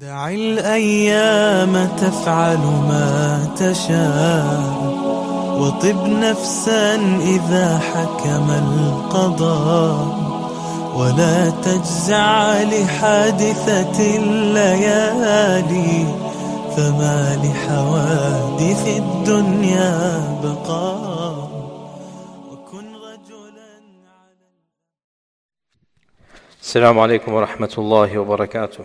دع الأيام تفعل ما تشاء وطب نفسا إذا حكم القضاء ولا تجزع لحادثة الليالي فما لحوادث الدنيا بقاء. وكن رجلا على السلام عليكم ورحمة الله وبركاته.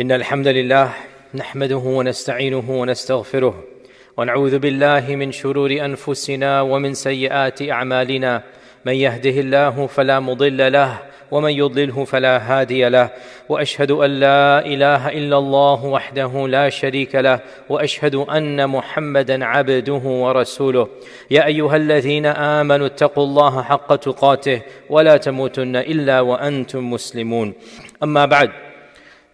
إن الحمد لله نحمده ونستعينه ونستغفره ونعوذ بالله من شرور أنفسنا ومن سيئات أعمالنا. من يهده الله فلا مضل له ومن يضلله فلا هادي له. وأشهد أن لا إله إلا الله وحده لا شريك له وأشهد أن محمدا عبده ورسوله. يا أيها الذين آمنوا اتقوا الله حق تقاته ولا تموتن إلا وأنتم مسلمون. أما بعد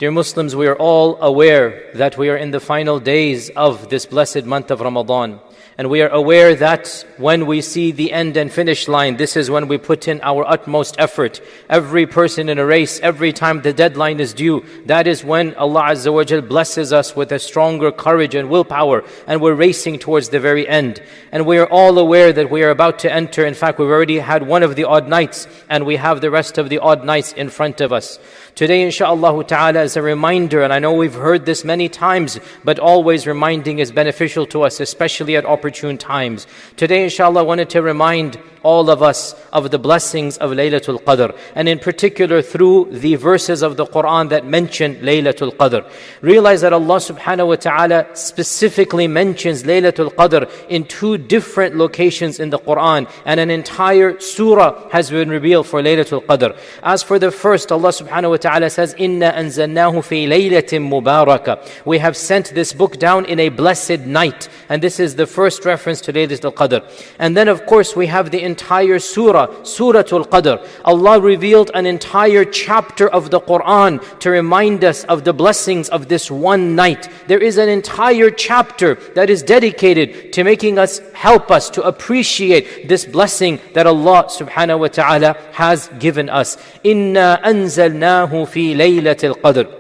Dear Muslims, we are all aware that we are in the final days of this blessed month of Ramadan. And we are aware that when we see the end and finish line, this is when we put in our utmost effort. Every person in a race, every time the deadline is due, that is when Allah Azza wa Jal blesses us with a stronger courage and willpower, and we're racing towards the very end. And we are all aware that we are about to enter. In fact, we've already had one of the odd nights, and we have the rest of the odd nights in front of us. Today, inshaAllah ta'ala, is a reminder, and I know we've heard this many times, but always reminding is beneficial to us, especially at opportune times. Today, inshallah, I wanted to remind all of us of the blessings of Laylatul Qadr, and in particular through the verses of the Quran that mention Laylatul Qadr. Realize that Allah subhanahu wa ta'ala specifically mentions Laylatul Qadr in two different locations in the Quran, and an entire surah has been revealed for Laylatul Qadr. As for the first, Allah subhanahu wa ta'ala says, Inna anzalnahu fi laylatin mubarakah. We have sent this book down in a blessed night, and this is the first reference to Laylatul Qadr. And then, of course, we have the entire surah, Suratul Qadr. Allah revealed an entire chapter of the Quran to remind us of the blessings of this one night. There is an entire chapter that is dedicated to making us help us to appreciate this blessing that Allah subhanahu wa ta'ala has given us. Inna anzalnahu fi laylatil qadr.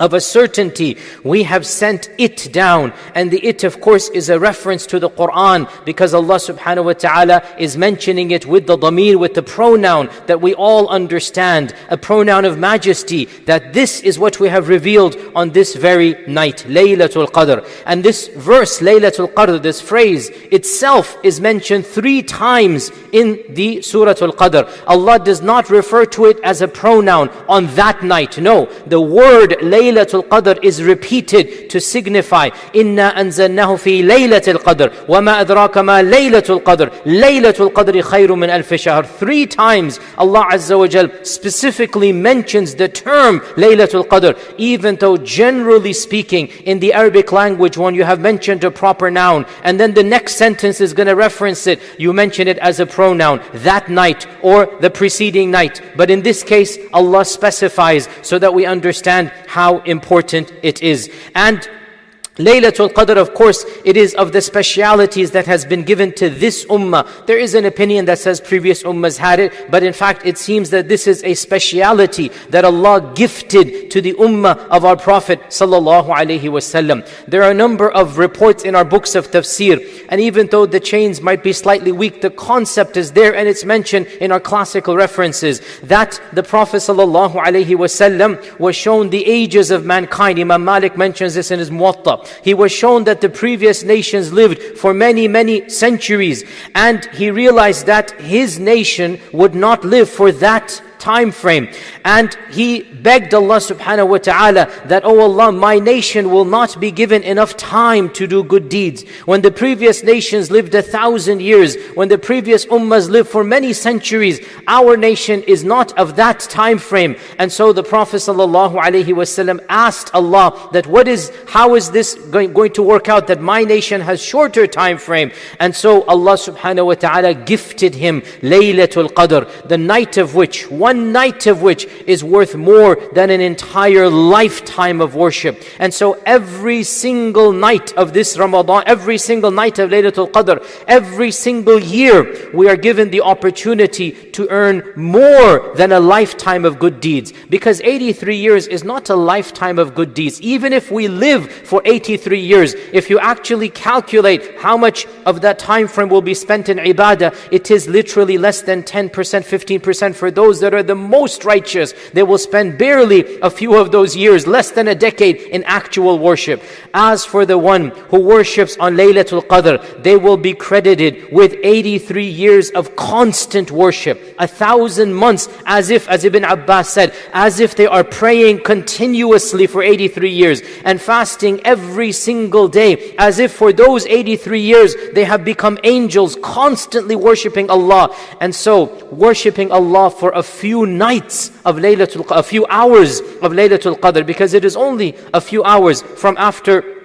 Of a certainty, we have sent it down. And the it, of course, is a reference to the Quran because Allah subhanahu wa ta'ala is mentioning it with the damir, with the pronoun that we all understand, a pronoun of majesty, that this is what we have revealed on this very night, Laylatul Qadr. And this verse, Laylatul Qadr, this phrase itself is mentioned three times in the Suratul Qadr. Allah does not refer to it as a pronoun on that night. No, the word Laylatul Laylatul Qadr is repeated to signify Inna anzalnahu fi Laylatul Qadr wa ma adraka ma Laylatul Qadr. Laylatul Qadr khayru min alf shahr. Three times Allah Azza wa Jal specifically mentions the term Laylatul Qadr even though generally speaking in the Arabic language when you have mentioned a proper noun and then the next sentence is going to reference it. You mention it as a pronoun that night or the preceding night. But in this case Allah specifies so that we understand how important it is. And Laylatul Qadr, of course, it is of the specialities that has been given to this ummah. There is an opinion that says previous ummahs had it, but in fact, it seems that this is a speciality that Allah gifted to the ummah of our Prophet sallallahu alaihi wasallam. There are a number of reports in our books of tafsir, and even though the chains might be slightly weak, the concept is there and it's mentioned in our classical references that the Prophet sallallahu alaihi wasallam was shown the ages of mankind. Imam Malik mentions this in his Muwatta. He was shown that the previous nations lived for many, many centuries. And he realized that his nation would not live for that time frame. And he begged Allah subhanahu wa ta'ala that, Oh Allah, my nation will not be given enough time to do good deeds. When the previous nations lived a thousand years, when the previous ummahs lived for many centuries, our nation is not of that time frame. And so the Prophet sallallahu alaihi wasallam asked Allah that what is, how is this going, going to work out that my nation has shorter time frame? And so Allah subhanahu wa ta'ala gifted him Laylatul Qadr, the night of which one one night of which is worth more than an entire lifetime of worship. And so every single night of this Ramadan, every single night of Laylatul Qadr, every single year, we are given the opportunity to earn more than a lifetime of good deeds. Because 83 years is not a lifetime of good deeds. Even if we live for 83 years, if you actually calculate how much of that time frame will be spent in ibadah, it is literally less than 10%, 15% for those that are the most righteous, they will spend barely a few of those years, less than a decade, in actual worship. As for the one who worships on Laylatul Qadr, they will be credited with 83 years of constant worship, a thousand months, as if, as Ibn Abbas said, as if they are praying continuously for 83 years and fasting every single day, as if for those 83 years they have become angels, constantly worshiping Allah. And so, worshiping Allah for a few few nights of Laylatul a few hours of Laylatul Qadr because it is only a few hours from after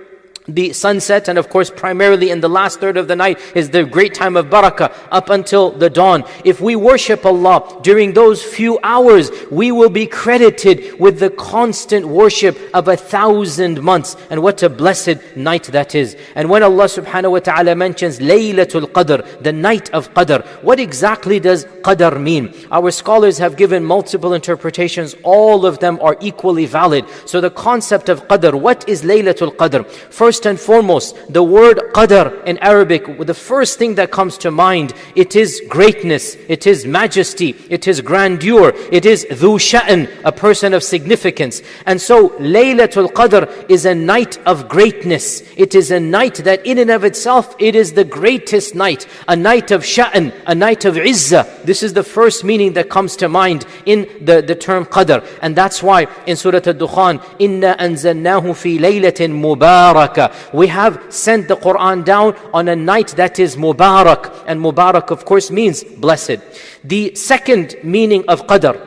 the sunset and of course primarily in the last third of the night is the great time of barakah up until the dawn. If we worship Allah during those few hours we will be credited with the constant worship of a thousand months. And what a blessed night that is. And when Allah subhanahu wa ta'ala mentions Laylatul Qadr the night of Qadr what exactly does Qadr mean? Our scholars have given multiple interpretations. All of them are equally valid. So the concept of Qadr what is Laylatul Qadr? First First and foremost, the word qadr in Arabic, the first thing that comes to mind, it is greatness, it is majesty, it is grandeur, it is dhu sha'n, a person of significance. And so, Laylatul Qadr is a night of greatness. It is a night that in and of itself, it is the greatest night, a night of sha'n, a night of izzah. This is the first meaning that comes to mind in the, the term qadr. And that's why in Surah Al-Dukhan, إِنَّا أَنزَلْنَاهُ فِي لَيْلَةٍ مُبَارَكَةٍ we have sent the Quran down on a night that is Mubarak. And Mubarak, of course, means blessed. The second meaning of Qadr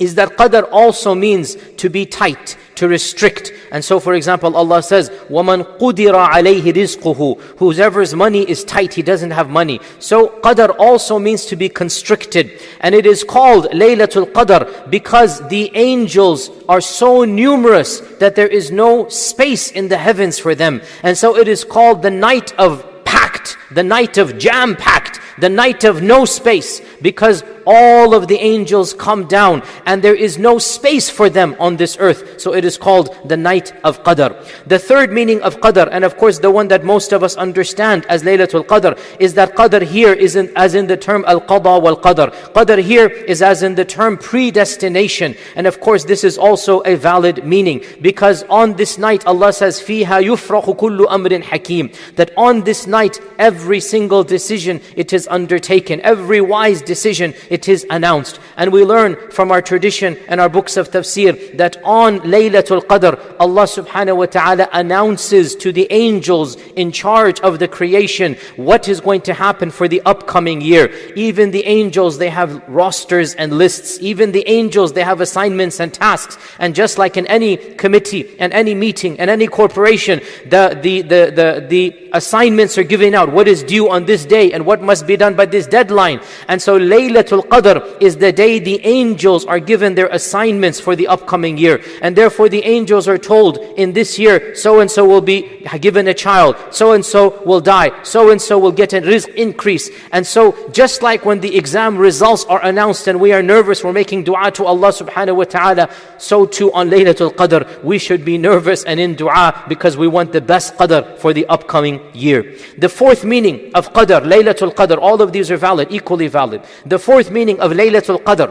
is that qadr also means to be tight, to restrict. And so, for example, Allah says, وَمَنْ قُدِرَ عَلَيْهِ رِزْقُهُ Whosever's money is tight, he doesn't have money. So, qadr also means to be constricted. And it is called Laylatul Qadr because the angels are so numerous that there is no space in the heavens for them. And so it is called the night of packed, the night of jam-packed, the night of no space because all of the angels come down and there is no space for them on this earth. So it is called the night of Qadr. The third meaning of Qadr, and of course the one that most of us understand as Laylatul Qadr, is that Qadr here isn't as in the term Al-Qadha wal-Qadr. Qadr here is as in the term predestination. And of course this is also a valid meaning because on this night Allah says, Fiha يُفْرَقُ كُلُّ Amrin Hakeem That on this night every single decision it is undertaken. Every wise decision it is announced. And we learn from our tradition and our books of tafsir that on Laylatul Qadr, Allah subhanahu wa ta'ala announces to the angels in charge of the creation what is going to happen for the upcoming year. Even the angels, they have rosters and lists. Even the angels, they have assignments and tasks. And just like in any committee and any meeting and any corporation, the, the, the, the, the assignments are given out. What is due on this day and what must be done by this deadline. And so Laylatul Qadr is the day the angels are given their assignments for the upcoming year. And therefore the angels are told in this year, so and so will be given a child, so and so will die, so and so will get a rizq increase. And so just like when the exam results are announced and we are nervous, we're making dua to Allah subhanahu wa ta'ala, so too on Laylatul Qadr, we should be nervous and in dua because we want the best Qadr for the upcoming year. The fourth meaning of Qadr, Laylatul Qadr, all of these are valid, equally valid. The fourth meaning of Laylatul Qadr,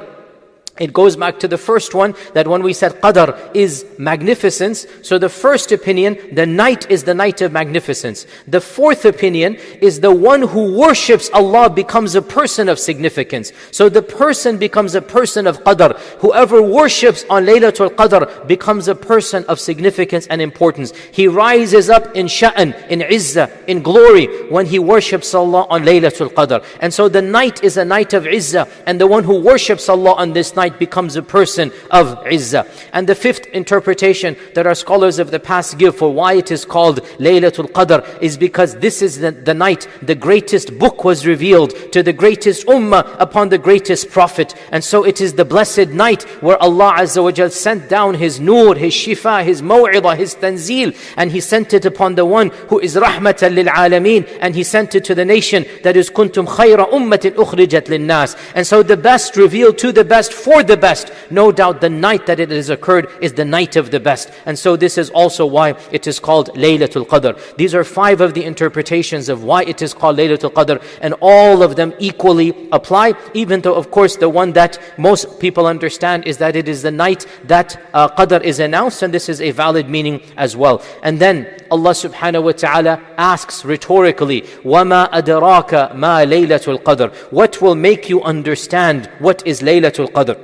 it goes back to the first one that when we said Qadr is magnificence. So the first opinion, the night is the night of magnificence. The fourth opinion is the one who worships Allah becomes a person of significance. So the person becomes a person of Qadr. Whoever worships on Laylatul Qadr becomes a person of significance and importance. He rises up in sha'an, in izzah, in glory when he worships Allah on Laylatul Qadr. And so the night is a night of izzah and the one who worships Allah on this night night becomes a person of izzah. And the fifth interpretation that our scholars of the past give for why it is called Laylatul Qadr is because this is the, the night the greatest book was revealed to the greatest ummah upon the greatest prophet. And so it is the blessed night where Allah Azza wa Jal sent down His nur, His shifa, His maw'idah, His tanzil, and He sent it upon the one who is rahmatan lil alameen, and He sent it to the nation that is kuntum khayra ummatin ukhrijat lin nas. And so the best revealed to the best for the best. No doubt the night that it has occurred is the night of the best. And so this is also why it is called Laylatul Qadr. These are five of the interpretations of why it is called Laylatul Qadr, and all of them equally apply, even though, of course, the one that most people understand is that it is the night that uh, Qadr is announced, and this is a valid meaning as well. And then Allah subhanahu wa ta'ala asks rhetorically, وَمَا أَدْرَاكَ مَا لَيْلَةُ الْقَدْرِ What will make you understand what is Laylatul Qadr?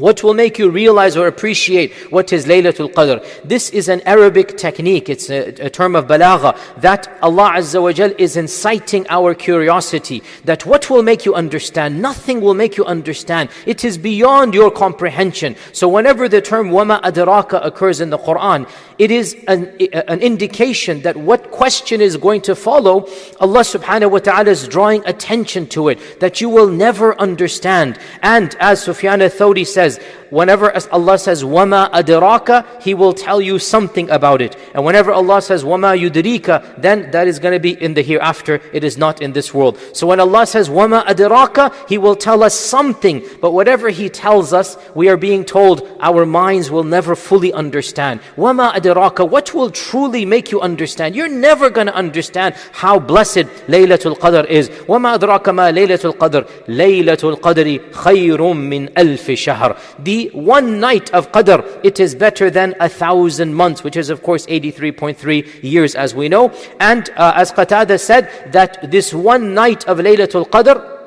What will make you realize or appreciate what is Laylatul Qadr? This is an Arabic technique, it's a, a, term of balagha, that Allah Azza wa Jal is inciting our curiosity. That what will make you understand? Nothing will make you understand. It is beyond your comprehension. So whenever the term wama adraka occurs in the Quran, it is an, an indication that what question is going to follow, Allah subhanahu wa ta'ala is drawing attention to it, that you will never understand. And as Sufyan al-Thawri says, says, whenever Allah says, وَمَا أَدْرَاكَ He will tell you something about it. And whenever Allah says, وَمَا يُدْرِيكَ Then that is going to be in the hereafter. It is not in this world. So when Allah says, وَمَا أَدْرَاكَ He will tell us something. But whatever He tells us, we are being told our minds will never fully understand. وَمَا أَدْرَاكَ What will truly make you understand? You're never going to understand how blessed Laylatul Qadr is. وَمَا أَدْرَاكَ مَا لَيْلَةُ الْقَدْرِ لَيْلَةُ الْقَدْرِ خَيْرٌ مِّنْ أَلْفِ شَهْرٍ The one night of Qadr, it is better than a thousand months, which is of course 83.3 years as we know. And uh, as Qatada said, that this one night of Laylatul Qadr,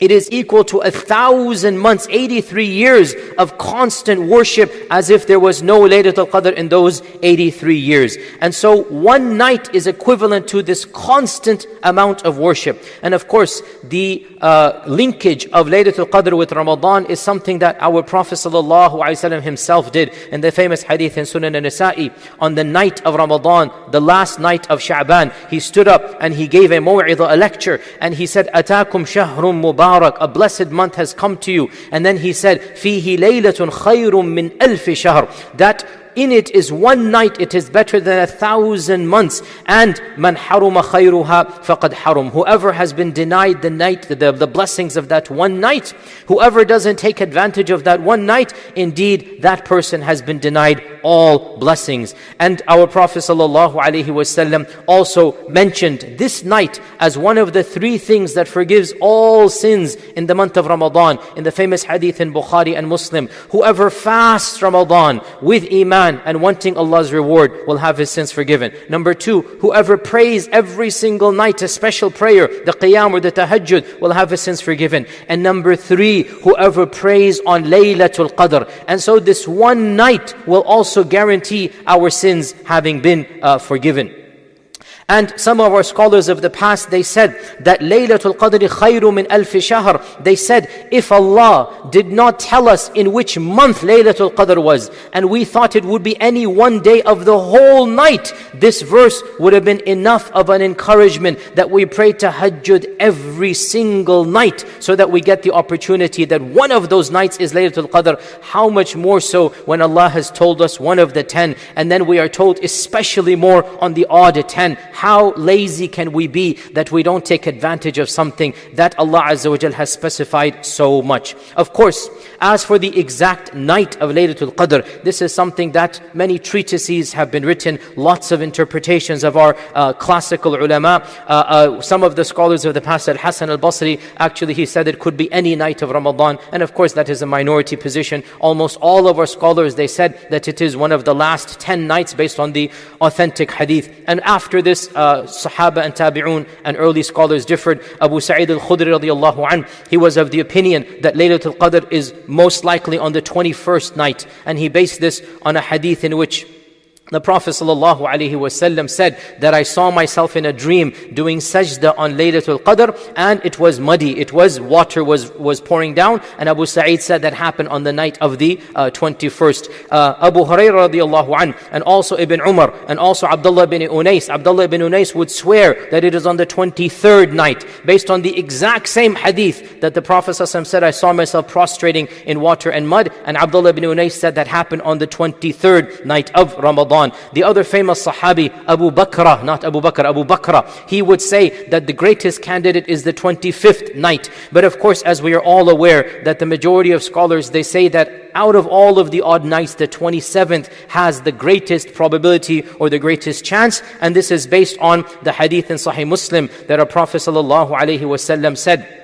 it is equal to a thousand months, 83 years of constant worship as if there was no Laylatul Qadr in those 83 years. And so one night is equivalent to this constant amount of worship. And of course, the uh, linkage of Laylatul Qadr with Ramadan is something that our Prophet ﷺ himself did in the famous hadith in Sunan al-Nasa'i. On the night of Ramadan, the last night of Sha'ban, he stood up and he gave a maw'idah, a lecture, and he said, أَتَاكُمْ شَهْرٌ مُبَارَكٌ Mubarak, a blessed month has come to you. And then he said, Fihi laylatun khayrun min alfi shahr. That in it is one night, it is better than a thousand months. And man haruma khayruha faqad harum. Whoever has been denied the night, the, the blessings of that one night, whoever doesn't take advantage of that one night, indeed that person has been denied all blessings. And our Prophet ﷺ also mentioned this night as one of the three things that forgives all sins in the month of Ramadan. In the famous hadith in Bukhari and Muslim, whoever fasts Ramadan with iman Quran and wanting Allah's reward will have his sins forgiven. Number two, whoever prays every single night a special prayer, the qiyam or the tahajjud, will have his sins forgiven. And number three, whoever prays on Laylatul Qadr. And so this one night will also guarantee our sins having been uh, forgiven. And some of our scholars of the past, they said that Laylatul Qadr khayru min alf shahr. They said, if Allah did not tell us in which month Laylatul Qadr was, and we thought it would be any one day of the whole night, this verse would have been enough of an encouragement that we pray tahajjud every single night so that we get the opportunity that one of those nights is Laylatul Qadr. How much more so when Allah has told us one of the ten, and then we are told especially more on the odd ten. How lazy can we be that we don't take advantage of something that Allah Azza wa has specified so much? Of course, as for the exact night of Laylatul Qadr, this is something that many treatises have been written, lots of interpretations of our uh, classical ulama. Uh, uh, some of the scholars of the past, Al Hassan al Basri, actually he said it could be any night of Ramadan, and of course that is a minority position. Almost all of our scholars they said that it is one of the last 10 nights based on the authentic hadith. And after this, uh, Sahaba and Tabi'un and early scholars differed. Abu Sa'id al-Khudri radiallahu anh, he was of the opinion that Laylatul Qadr is most likely on the 21st night. And he based this on a hadith in which the Prophet ﷺ said that I saw myself in a dream doing sajda on Laylatul Qadr and it was muddy. It was, water was, was pouring down. And Abu Sa'id said that happened on the night of the uh, 21st. Uh, Abu Hurairah an, and also Ibn Umar and also Abdullah bin Unais. Abdullah bin Unais would swear that it is on the 23rd night based on the exact same hadith that the Prophet ﷺ said, I saw myself prostrating in water and mud. And Abdullah bin Unais said that happened on the 23rd night of Ramadan. Ramadan. The other famous Sahabi, Abu Bakr, not Abu Bakr, Abu Bakr, he would say that the greatest candidate is the 25th night. But of course, as we are all aware, that the majority of scholars, they say that out of all of the odd nights, the 27th has the greatest probability or the greatest chance. And this is based on the hadith in Sahih Muslim that our Prophet ﷺ said,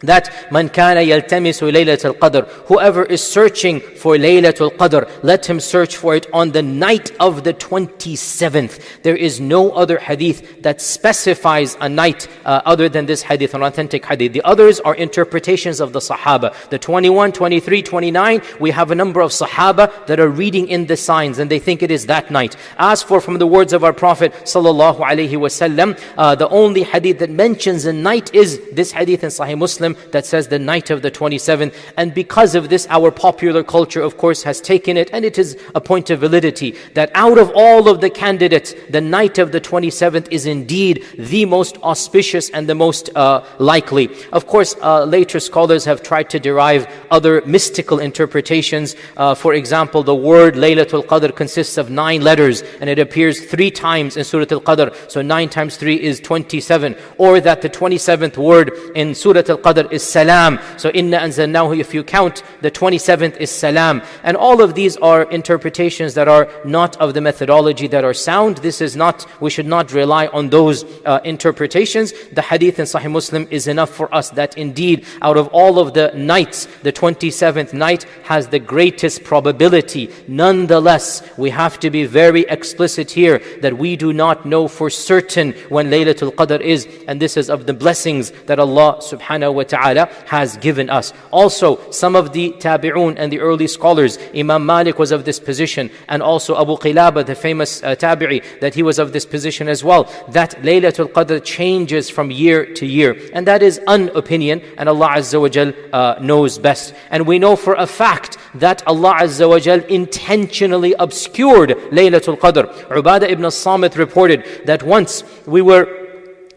that man kana yaltamisu laylatul qadr whoever is searching for laylatul qadr let him search for it on the night of the 27th there is no other hadith that specifies a night uh, other than this hadith an authentic hadith. The others are interpretations of the sahaba. The 21 23 29 we have a number of sahaba that are reading in the signs and they think it is that night. As for from the words of our prophet sallallahu alaihi wasallam uh, the only hadith that mentions a night is this hadith in sahih muslim That says the night of the 27th. And because of this, our popular culture, of course, has taken it, and it is a point of validity that out of all of the candidates, the night of the 27th is indeed the most auspicious and the most uh, likely. Of course, uh, later scholars have tried to derive other mystical interpretations. Uh, for example, the word Laylatul Qadr consists of nine letters, and it appears three times in Surah Al Qadr. So nine times three is 27. Or that the 27th word in Surah Al Qadr Qadr is salam. So inna anzalnahu, if you count, the 27th is salam. And all of these are interpretations that are not of the methodology that are sound. This is not, we should not rely on those uh, interpretations. The hadith in Sahih Muslim is enough for us that indeed, out of all of the nights, the 27th night has the greatest probability. Nonetheless, we have to be very explicit here that we do not know for certain when Laylatul Qadr is. And this is of the blessings that Allah subhanahu wa ta'ala has given us. Also, some of the tabi'un and the early scholars, Imam Malik was of this position, and also Abu Qilaba, the famous uh, tabi'i, that he was of this position as well, that Laylatul Qadr changes from year to year. And that is an opinion, and Allah Azza wa Jal uh, knows best. And we know for a fact that Allah Azza wa Jal intentionally obscured Laylatul Qadr. Ubadah ibn Samit reported that once we were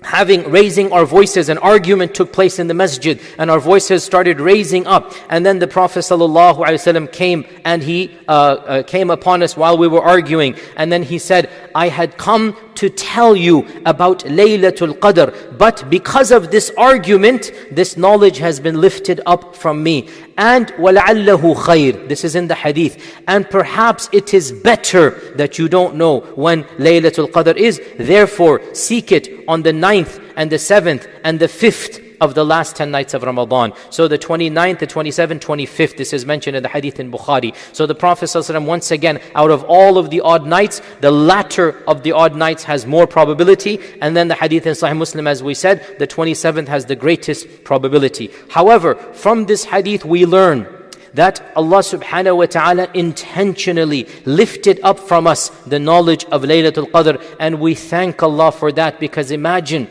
having raising our voices an argument took place in the masjid and our voices started raising up. And then the prophet ﷺ came and he uh, uh, came upon us while we were arguing. And then he said i had come to tell you about laylatul qadr but because of this argument this knowledge has been lifted up from me and وَلَعَلَّهُ خَيْرٌ This is in the hadith. And perhaps it is better that you don't know when Laylatul Qadr is. Therefore, seek it on the ninth and the seventh and the fifth of the last 10 nights of Ramadan. So the 29th, the 27th, 25th, this is mentioned in the hadith in Bukhari. So the Prophet ﷺ, once again, out of all of the odd nights, the latter of the odd nights has more probability. And then the hadith in Sahih Muslim, as we said, the 27th has the greatest probability. However, from this hadith we learn that Allah subhanahu wa ta'ala intentionally lifted up from us the knowledge of Laylatul Qadr and we thank Allah for that because imagine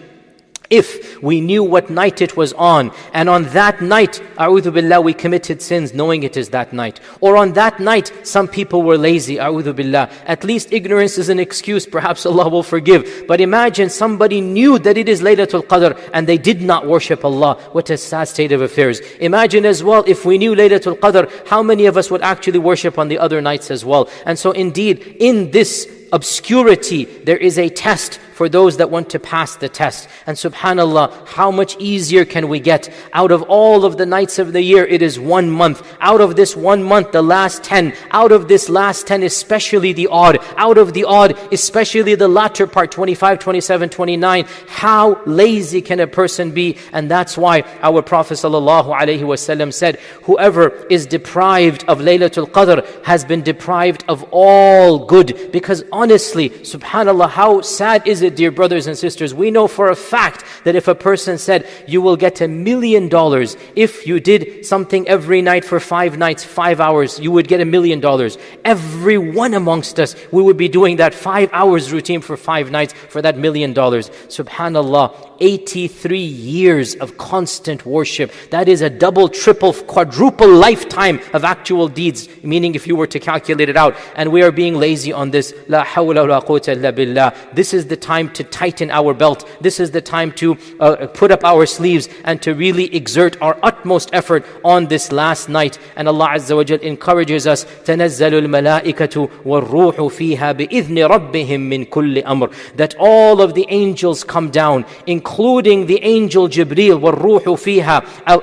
if we knew what night it was on, and on that night, a'udhu billah, we committed sins knowing it is that night. Or on that night, some people were lazy, a'udhu billah. At least ignorance is an excuse, perhaps Allah will forgive. But imagine somebody knew that it is Laylatul Qadr and they did not worship Allah. What a sad state of affairs. Imagine as well, if we knew Laylatul Qadr, how many of us would actually worship on the other nights as well? And so indeed, in this obscurity, there is a test for those that want to pass the test. And subhanAllah, how much easier can we get? Out of all of the nights of the year, it is one month. Out of this one month, the last 10. Out of this last 10, especially the odd. Out of the odd, especially the latter part, 25, 27, 29. How lazy can a person be? And that's why our Prophet ﷺ said, whoever is deprived of Laylatul Qadr has been deprived of all good. Because honestly, subhanAllah, how sad is it, dear brothers and sisters? We know for a fact that if a person said, you will get a million dollars if you did something every night for five nights, five hours, you would get a million dollars. Everyone amongst us, we would be doing that five hours routine for five nights for that million dollars. Subhanallah. 83 years of constant worship. That is a double, triple, quadruple lifetime of actual deeds, meaning if you were to calculate it out. And we are being lazy on this. La hawla wa quwwata illa billah. This is the time to tighten our belt. This is the time to uh, put up our sleeves and to really exert our utmost effort on this last night. And Allah Azza wa Jal encourages us, تَنَزَّلُ الْمَلَائِكَةُ وَالرُّوحُ فِيهَا بِإِذْنِ رَبِّهِمْ مِنْ كُلِّ أَمْرٍ That all of the angels come down, including including the angel Jibreel, وَالرُّوحُ فِيهَا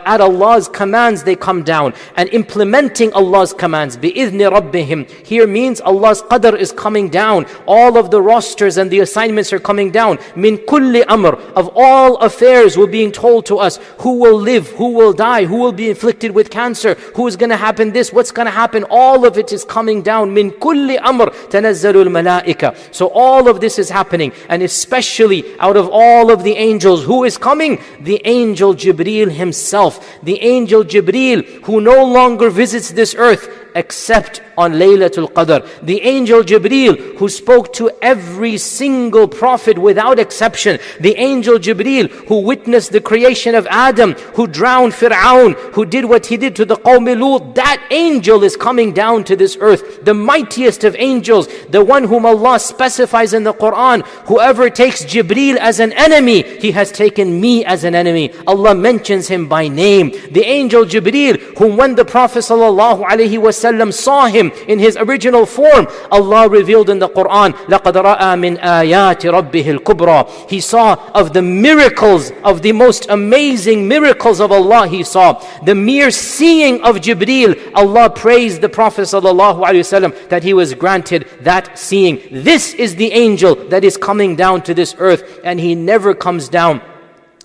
At Allah's commands they come down and implementing Allah's commands, بِإِذْنِ رَبِّهِمْ Here means Allah's qadr is coming down. down. All of the rosters and the assignments are coming down. Min kulli amr. Of all affairs were being told to us. Who will live? Who will die? Who will be inflicted with cancer? Who is going to happen this? What's going to happen? All of it is coming down. Min kulli amr. Tanazzalul malaika. So all of this is happening. And especially out of all of the angels, who is coming? The angel Jibreel himself. The angel Jibreel who no longer visits this earth except on Laylatul Qadr. The angel Jibreel who spoke to every single prophet without exception. The angel Jibreel who witnessed the creation of Adam, who drowned Fir'aun, who did what he did to the Qawm Lut. That angel is coming down to this earth. The mightiest of angels, the one whom Allah specifies in the Quran. Whoever takes Jibreel as an enemy, he has taken me as an enemy. Allah mentions him by name. The angel Jibreel, whom when the Prophet sallallahu alaihi wasallam وسلم saw him in his original form, Allah revealed in the Quran, لَقَدْ رَأَى مِنْ آيَاتِ رَبِّهِ الْكُبْرَى He saw of the miracles, of the most amazing miracles of Allah he saw. The mere seeing of Jibreel, Allah praised the Prophet ﷺ that he was granted that seeing. This is the angel that is coming down to this earth and he never comes down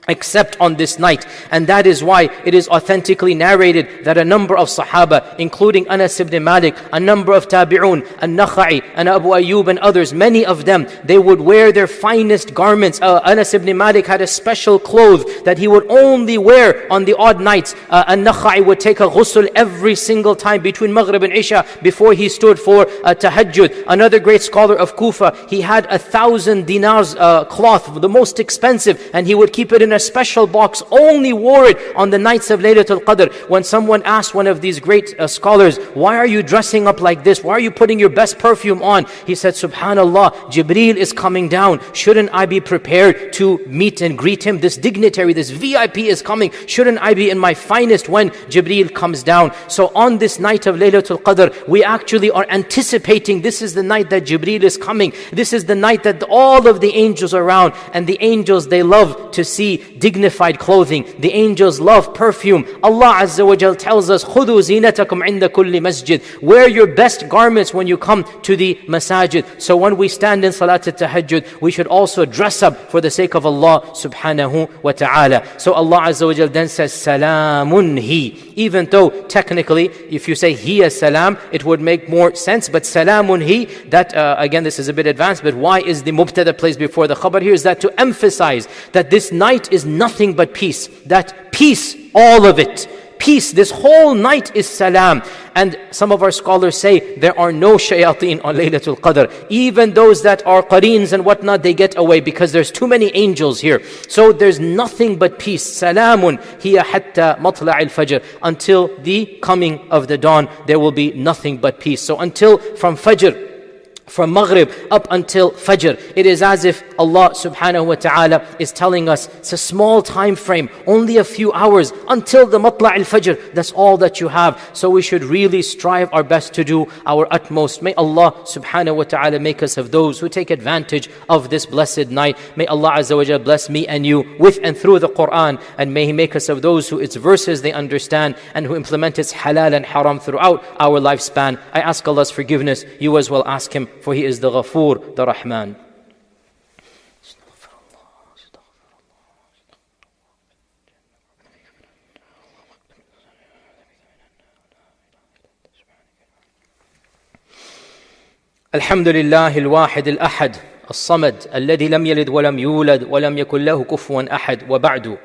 except on this night. And that is why it is authentically narrated that a number of Sahaba, including Anas ibn Malik, a number of Tabi'un, and Nakha'i, and Abu Ayyub and others, many of them, they would wear their finest garments. Uh, Anas ibn Malik had a special cloth that he would only wear on the odd nights. Uh, and Nakha'i would take a ghusl every single time between Maghrib and Isha before he stood for uh, tahajjud. Another great scholar of Kufa, he had a thousand dinars uh, cloth, the most expensive, and he would keep it in a special box, only wore it on the nights of Laylatul Qadr. When someone asked one of these great uh, scholars, why are you dressing up like this? Why are you putting your best perfume on? He said, Subhanallah, Jibreel is coming down. Shouldn't I be prepared to meet and greet him? This dignitary, this VIP is coming. Shouldn't I be in my finest when Jibreel comes down? So on this night of Laylatul Qadr, we actually are anticipating this is the night that Jibreel is coming. This is the night that all of the angels are around and the angels, they love to see see dignified clothing. The angels love perfume. Allah Azza wa Jal tells us, خُذُوا زِينَتَكُمْ عِنْدَ كُلِّ masjid. Wear your best garments when you come to the masajid. So when we stand in Salat al-Tahajjud, we should also dress up for the sake of Allah subhanahu wa ta'ala. So Allah Azza wa Jal then says, Salamun He. Even though technically, if you say He as Salam, it would make more sense. But Salamun He, that uh, again, this is a bit advanced, but why is the mubtada placed before the khabar here? Is that to emphasize that this night is nothing but peace. That peace, all of it peace. This whole night is salam. And some of our scholars say there are no shayateen on Laylatul Qadr. Even those that are qareens and whatnot, they get away because there's too many angels here. So there's nothing but peace. Salamun hiya hatta matla' al-fajr. Until the coming of the dawn, there will be nothing but peace. So until from fajr, from Maghrib up until Fajr. It is as if Allah subhanahu wa ta'ala is telling us it's a small time frame, only a few hours until the Matla' al Fajr. That's all that you have. So we should really strive our best to do our utmost. May Allah subhanahu wa ta'ala make us of those who take advantage of this blessed night. May Allah azza wa bless me and you with and through the Quran. And may He make us of those who its verses they understand and who implement its halal and haram throughout our lifespan. I ask Allah's forgiveness. You as well ask Him for He is the Ghafoor, the Rahman. الحمد لله الواحد الأحد الصمد الذي لم يلد ولم يولد ولم يكن له كفوا أحد وبعد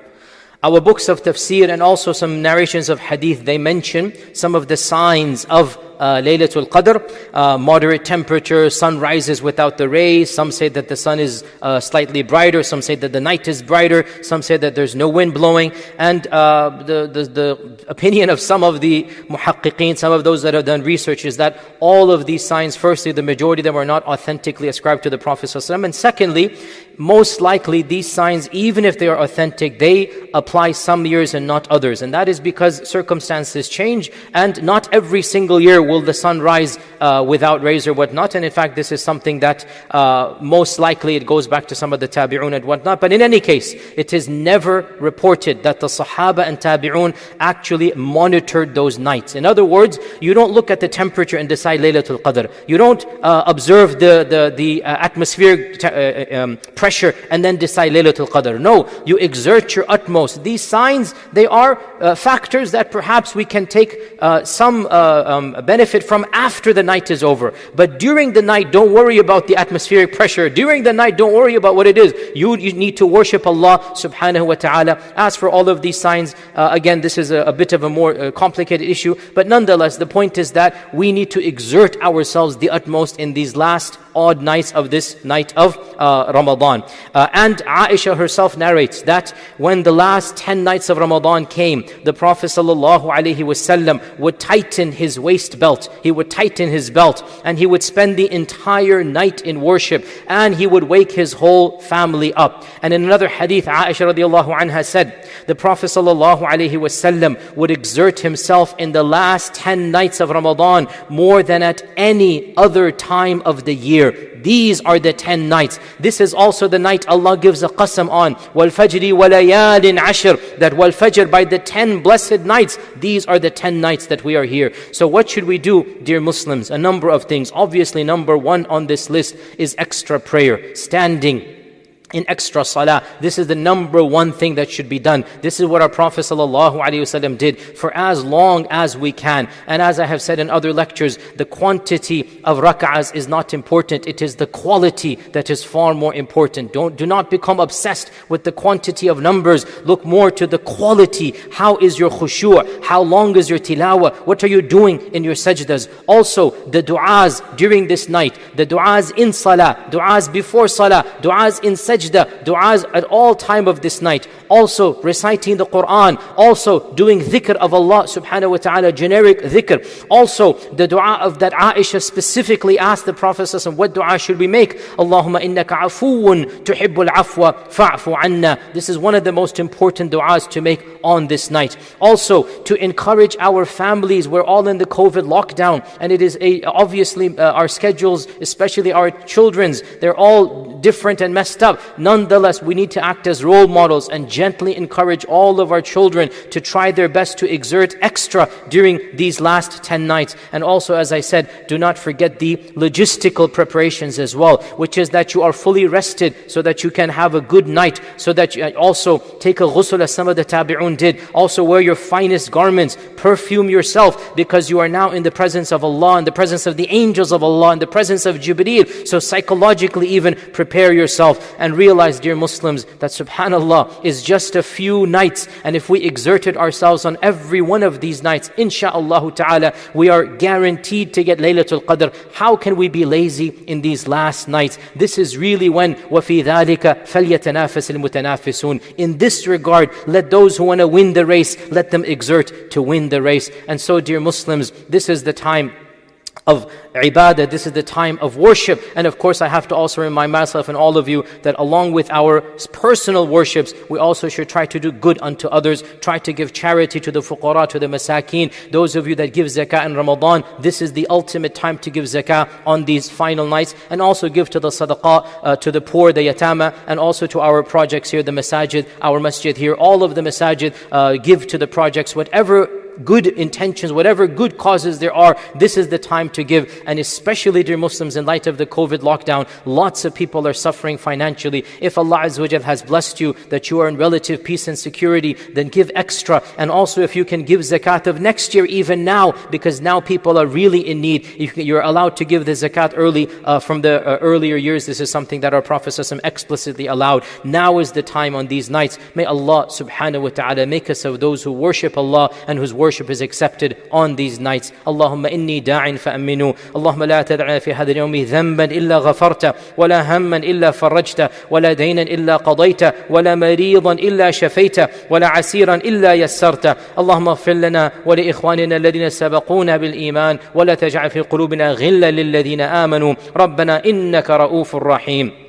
Our books of tafsir and also some narrations of hadith, they mention some of the signs of uh, Laylatul Qadr, uh, moderate temperature, sun rises without the rays. Some say that the sun is uh, slightly brighter. Some say that the night is brighter. Some say that there's no wind blowing. And uh, the, the, the opinion of some of the muhaqqiqeen, some of those that have done research, is that all of these signs, firstly, the majority of them are not authentically ascribed to the Prophet. And secondly, most likely these signs, even if they are authentic, they apply some years and not others. And that is because circumstances change and not every single year will the sun rise uh, without rays or whatnot. And in fact, this is something that uh, most likely it goes back to some of the tabi'un and whatnot. But in any case, it is never reported that the sahaba and tabi'un actually monitored those nights. In other words, you don't look at the temperature and decide Laylatul Qadr. You don't uh, observe the, the, the uh, atmospheric uh, uh, um, pressure and then decide Laylatul Qadr. No, you exert your utmost. These signs, they are uh, factors that perhaps we can take uh, some uh, um, benefit from after the night is over. But during the night, don't worry about the atmospheric pressure. During the night, don't worry about what it is. You, you need to worship Allah subhanahu wa ta'ala. As for all of these signs, uh, again, this is a, a, bit of a more uh, complicated issue. But nonetheless, the point is that we need to exert ourselves the utmost in these last odd nights of this night of uh, Ramadan. Uh, and Aisha herself narrates that when the last 10 nights of Ramadan came, the Prophet ﷺ would tighten his waist belt. He would tighten his belt and he would spend the entire night in worship and he would wake his whole family up. And in another hadith, Aisha radiallahu anha said, the Prophet ﷺ would exert himself in the last 10 nights of Ramadan more than at any other time of the year. These are the 10 nights. This is also the night Allah gives a qasam on. وَالْفَجْرِ وَلَيَالٍ عَشْرٍ That wal-fajr by the 10 blessed nights. These are the 10 nights that we are here. So what should we do, dear Muslims? A number of things. Obviously, number one on this list is extra prayer. Standing in extra salah. This is the number one thing that should be done. This is what our Prophet ﷺ did for as long as we can. And as I have said in other lectures, the quantity of rak'ahs is not important. It is the quality that is far more important. Don't, do not become obsessed with the quantity of numbers. Look more to the quality. How is your khushu'? How long is your tilawah? What are you doing in your sajdas? Also, the du'as during this night, the du'as in salah, du'as before salah, du'as in sajdah, sajda, du'as at all time of this night. Also reciting the Quran. Also doing dhikr of Allah subhanahu wa ta'ala, generic dhikr. Also the dua of that Aisha specifically asked the Prophet what dua should we make? Allahumma innaka afuun tuhibbul afwa fa'fu anna. This is one of the most important du'as to make on this night. Also to encourage our families. We're all in the COVID lockdown and it is a, obviously uh, our schedules, especially our children's, they're all different and messed up. Nonetheless, we need to act as role models and gently encourage all of our children to try their best to exert extra during these last 10 nights. And also, as I said, do not forget the logistical preparations as well, which is that you are fully rested so that you can have a good night, so that you uh, also take a ghusl as some of the tabi'un did. Also, wear your finest garments, perfume yourself because you are now in the presence of Allah, in the presence of the angels of Allah, in the presence of Jibreel. So, psychologically, even prepare yourself and realize, dear Muslims, that subhanAllah is just a few nights. And if we exerted ourselves on every one of these nights, insha'Allah ta'ala, we are guaranteed to get Laylatul Qadr. How can we be lazy in these last nights? This is really when وَفِي ذَلِكَ فَلْيَتَنَافَسِ الْمُتَنَافِسُونَ In this regard, let those who want to win the race, let them exert to win the race. And so, dear Muslims, this is the time of ibadah, this is the time of worship. And of course, I have to also remind myself and all of you that along with our personal worships, we also should try to do good unto others, try to give charity to the fuqara, to the masakeen. Those of you that give zakah in Ramadan, this is the ultimate time to give zakah on these final nights, and also give to the sadaqah, uh, to the poor, the yatama, and also to our projects here, the masajid, our masjid here, all of the masajid, uh, give to the projects, whatever good intentions, whatever good causes there are, this is the time to give. And especially, dear Muslims, in light of the COVID lockdown, lots of people are suffering financially. If Allah has blessed you that you are in relative peace and security, then give extra. And also, if you can give zakat of next year, even now, because now people are really in need, you're allowed to give the zakat early uh, from the uh, earlier years. This is something that our Prophet explicitly allowed. Now is the time on these nights. May Allah subhanahu wa ta'ala make us of those who worship Allah and whose worship worship is accepted on these nights. Allahumma inni da'in fa'aminu. Allahumma la tad'ana fi hadha al-yawmi dhanban illa ghafarta, wa hamman illa farrajta, wa la daynan illa qadayta, wa la maridan illa shafaita, wa asiran illa yassarta. Allahumma اغفر ikhwanina ولإخواننا الذين bil iman, ولا تجعل في قلوبنا غلا للذين آمنوا ربنا إنك رؤوف rahim.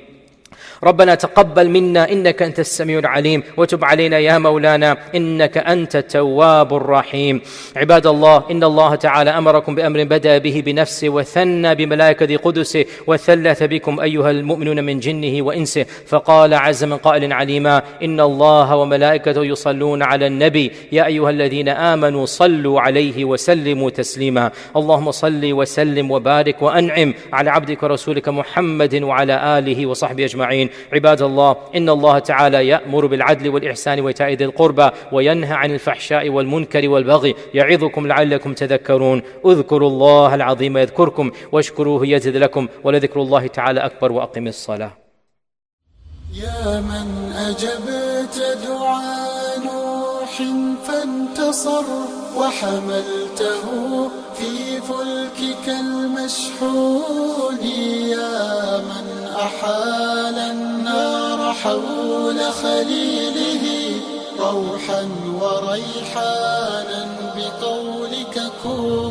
ربنا تقبل منا إنك أنت السميع العليم وتب علينا يا مولانا إنك أنت التواب الرحيم. عباد الله إن الله تعالى أمركم بأمر بدأ به بنفسه وثنى بملائكة قدسه وثلث بكم أيها المؤمنون من جنه وإنسه فقال عز من قائل عليما إن الله وملائكته يصلون على النبي. يا أيها الذين آمنوا صلوا عليه وسلموا تسليما. اللهم صل وسلم وبارك وأنعم على عبدك ورسولك محمد وعلى آله وصحبه أجمعين. عباد الله إن الله تعالى يأمر بالعدل والإحسان وإيتاء ذي القربى وينهى عن الفحشاء والمنكر والبغي يعظكم لعلكم تذكرون. اذكروا الله العظيم يذكركم واشكروه يزد لكم ولذكر الله تعالى أكبر وأقم الصلاة. يا من أجبت دعاء نوح فانتصر وحملته في فلكك المشحون. يا من أحال النار حول خليله روحا وريحانا بقولك كون